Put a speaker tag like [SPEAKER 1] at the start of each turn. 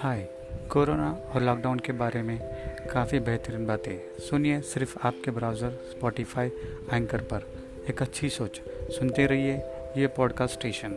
[SPEAKER 1] हाय, corona और lockdown के बारे में काफ़ी बेहतरीन बातें। सुनिए सिर्फ़ आपके ब्राउज़र स्पॉटिफाई एंकर पर। एक अच्छी सोच। सुनते रहिए ये पॉडकास्ट स्टेशन।